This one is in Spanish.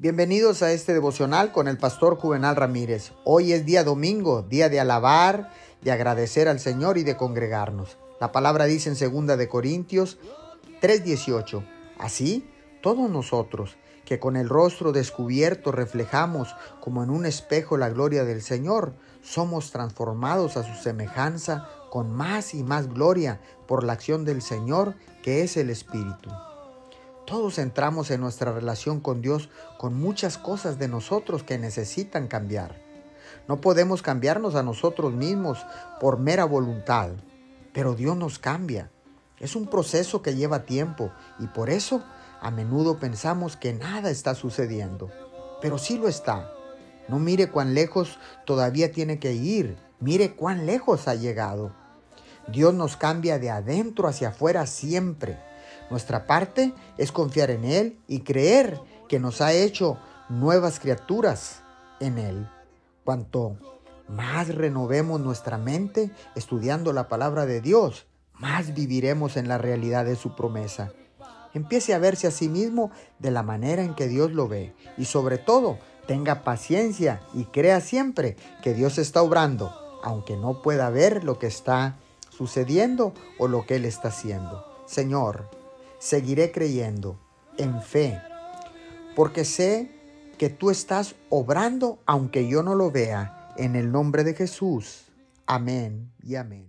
Bienvenidos a este devocional con el pastor Juvenal Ramírez. Hoy es día domingo, día de alabar, de agradecer al Señor y de congregarnos. La palabra dice en 2 de Corintios 3:18, así todos nosotros que con el rostro descubierto reflejamos como en un espejo la gloria del Señor, somos transformados a su semejanza con más y más gloria por la acción del Señor que es el Espíritu. Todos entramos en nuestra relación con Dios con muchas cosas de nosotros que necesitan cambiar. No podemos cambiarnos a nosotros mismos por mera voluntad, pero Dios nos cambia. Es un proceso que lleva tiempo y por eso a menudo pensamos que nada está sucediendo, pero sí lo está. No mire cuán lejos todavía tiene que ir, mire cuán lejos ha llegado. Dios nos cambia de adentro hacia afuera siempre. Nuestra parte es confiar en Él y creer que nos ha hecho nuevas criaturas en Él. Cuanto más renovemos nuestra mente estudiando la palabra de Dios, más viviremos en la realidad de su promesa. Empiece a verse a sí mismo de la manera en que Dios lo ve y sobre todo tenga paciencia y crea siempre que Dios está obrando, aunque no pueda ver lo que está sucediendo o lo que Él está haciendo. Señor, seguiré creyendo en fe, porque sé que tú estás obrando aunque yo no lo vea, en el nombre de Jesús. Amén y amén.